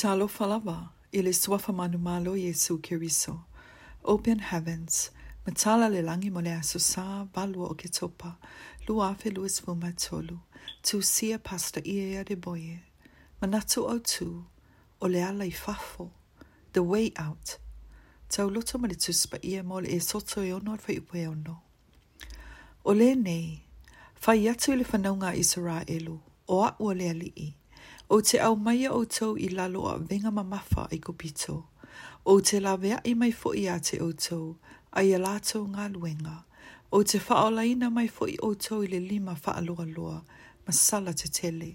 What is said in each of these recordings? Talo falava, ili suafa manumalo Jesu kiriso. Open heavens, matala le langi mole asusa valua o ketopa, luafe luis vuma tolu, tu sia pasta iea de boye, manatu o tu, o le ala i fafo, the way out, tau loto mali tuspa ia mole e soto e onor fa ipo e ono. O le nei, fai atu ili fanaunga Israelu, o a ua le alii, o te au maia o tau i lalo a venga mamafa i kupito. O te lawea i mai fo i a te o tau, a i alato ngā luenga. O te whaolaina mai fo i o tau i le lima whaaloa loa, masala te tele.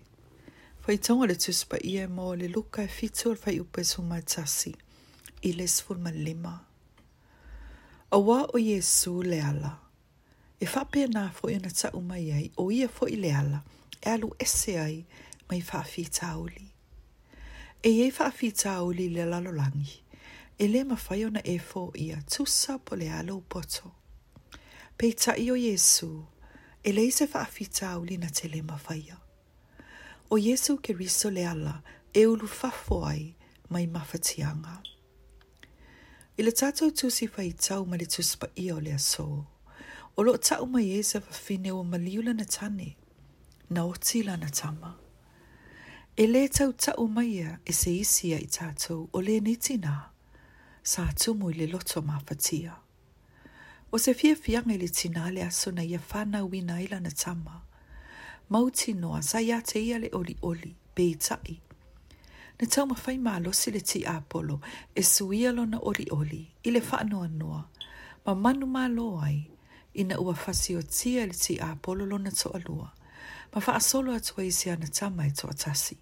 Whai tonga le tuspa i e mō le luka e fitu al whai upe su mai tasi, i le sfulma lima. A wā o Jesu le ala. E whapea nā fo i na tau mai ai, o ia fo i le ala, e alu ese ai, mai faafitaoli e iai faafitaoli le lalolangi. e lē mafai ona e foʻi tusa po le alou poto peitaʻi o iesu e lei se faafitauli na te lē mafaia o iesu keriso le ala e ulufafo ai mai mafatiaga i le tatou tusi faitau ma le tuspa i o le aso o lo taʻu mai e se fafine ua maliu tane na oti lana tama e le tau tau mai ia e se isi ai tātou o le niti nā, sa tumu i le loto mā fatia. O se fia fianga le tina le asuna ia whana wina ilana tama, mauti noa sa ia te ia le oli oli, pe i tai. Na tau ma fai mālo si le ti apolo e suia lona oli oli i le whanoa noa, ma manu mālo ai ina ua fasio tia le ti apolo lona to alua ma wha solo atu e isi ana tamai e to atasi.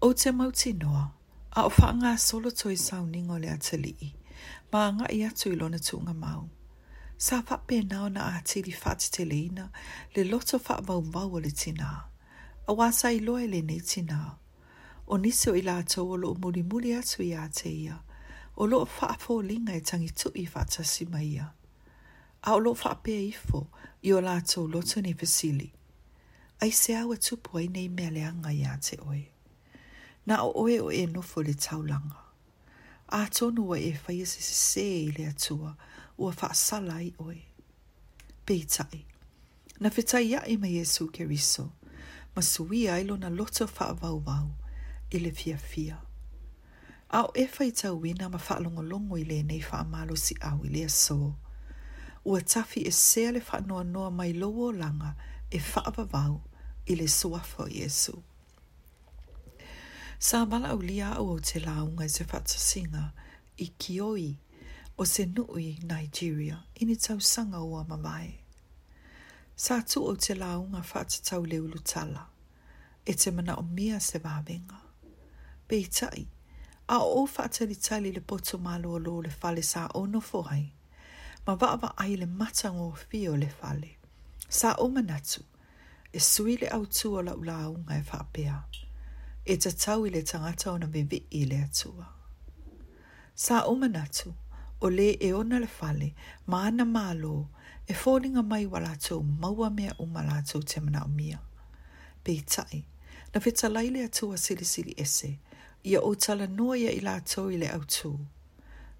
O te mauti noa, a o wha solo to i sau ningo le atali i, ma anga i atu i lona tunga mau. Sa wha pē nao na a tiri whati te leina, le loto wha mau mau le tina. A wasa i loe le nei tina. O nisi i la o lo muri muri atu i a te ia, o lo wha linga e tangi tu i whata si mai ia a o lo fa pe i fo i o la tau loto ni fesili. Ai se awa e tupo ai nei mea le anga ia te oe. Na o oe o e no fo le tau langa. A tonu wa e fai e se se se i le atua ua fa sala i oe. tai. Na fitai ia i ma Jesu ke riso. Ma sui ailo na loto fa vau vau i le fia fia. A o e fai tau wina ma fa longo i le nei fa amalo si au i le soo ua tafi e sea le whanoa noa mai loo langa e whaava vau i le soafo Iesu. Sa mala au lia au au te launga i se whata singa i kioi o se nui Nigeria i ni tau sanga ua mamae. Sa tu au te launga whata tau le ulu tala e te mana o mia se vavenga. Pei tai, a o whata li tali le poto malo o lo le fale sa ono fohai. fohai ma va va ai le mata ngo fio le fale. Sa o manatu, e sui le au tua la ula au ngai wha apea. E ta e tau i le tangata ona vivi i le atua. Sa o manatu, o le e ona le fale, ma ana malo, e fōringa mai wa lātou maua mea o ma lātou te mana o mia. Pei tai, na whetā laile atua sili siri ese, ia o tala noia i lātou i le au tū.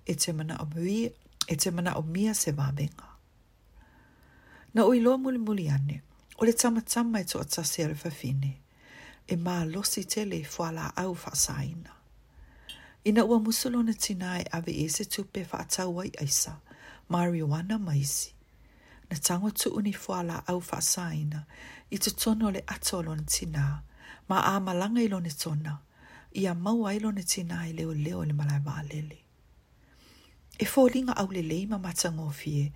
E te mana o mui e te mana o mia se vāmenga. Na ui loa muli muli ane, o le tamatama e toa tasea le fafine, e mā losi tele fuala au whasaina. Ina ua musulona tina e ave e se tupe whaatawai aisa, marijuana maisi, na tangwa tu uni fuala au whasaina, i te tono le atolo na tina, ma a malanga ilo ne tona, i a maua ilo ne tina i leo leo le malai maalele e fōlinga au le leima matango fie,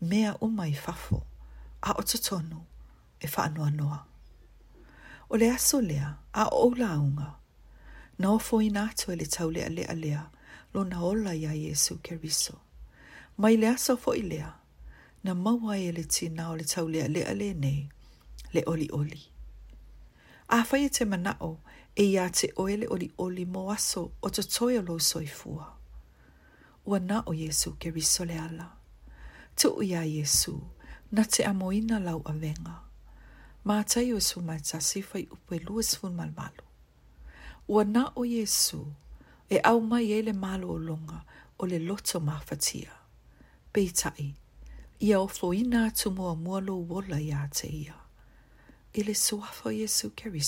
mea umai fafo, a o tatonu, e whaanoa noa. O le aso lea, a o launga, na o fōi nātua le tau lea lea lea, lo na ola ia Jesu keriso. Mai le aso fōi lea, na maua e le tina o le tau lea lea lea nei, le oli oli. A whaia e te manao, e ia te oele oli oli mo aso o tatoia lo soifua. fua. wana o Yesu ke riso ala. Tu uia Yesu, na te amoina lau avenga. Mātai o su mātasi fai upe luas fun malmalu. Wana o Yesu, e au mai ele malu o longa o le loto mawhatia. Peitai, ia o foina atu mua mua lo wola ia te ia. Ile suafo Yesu ke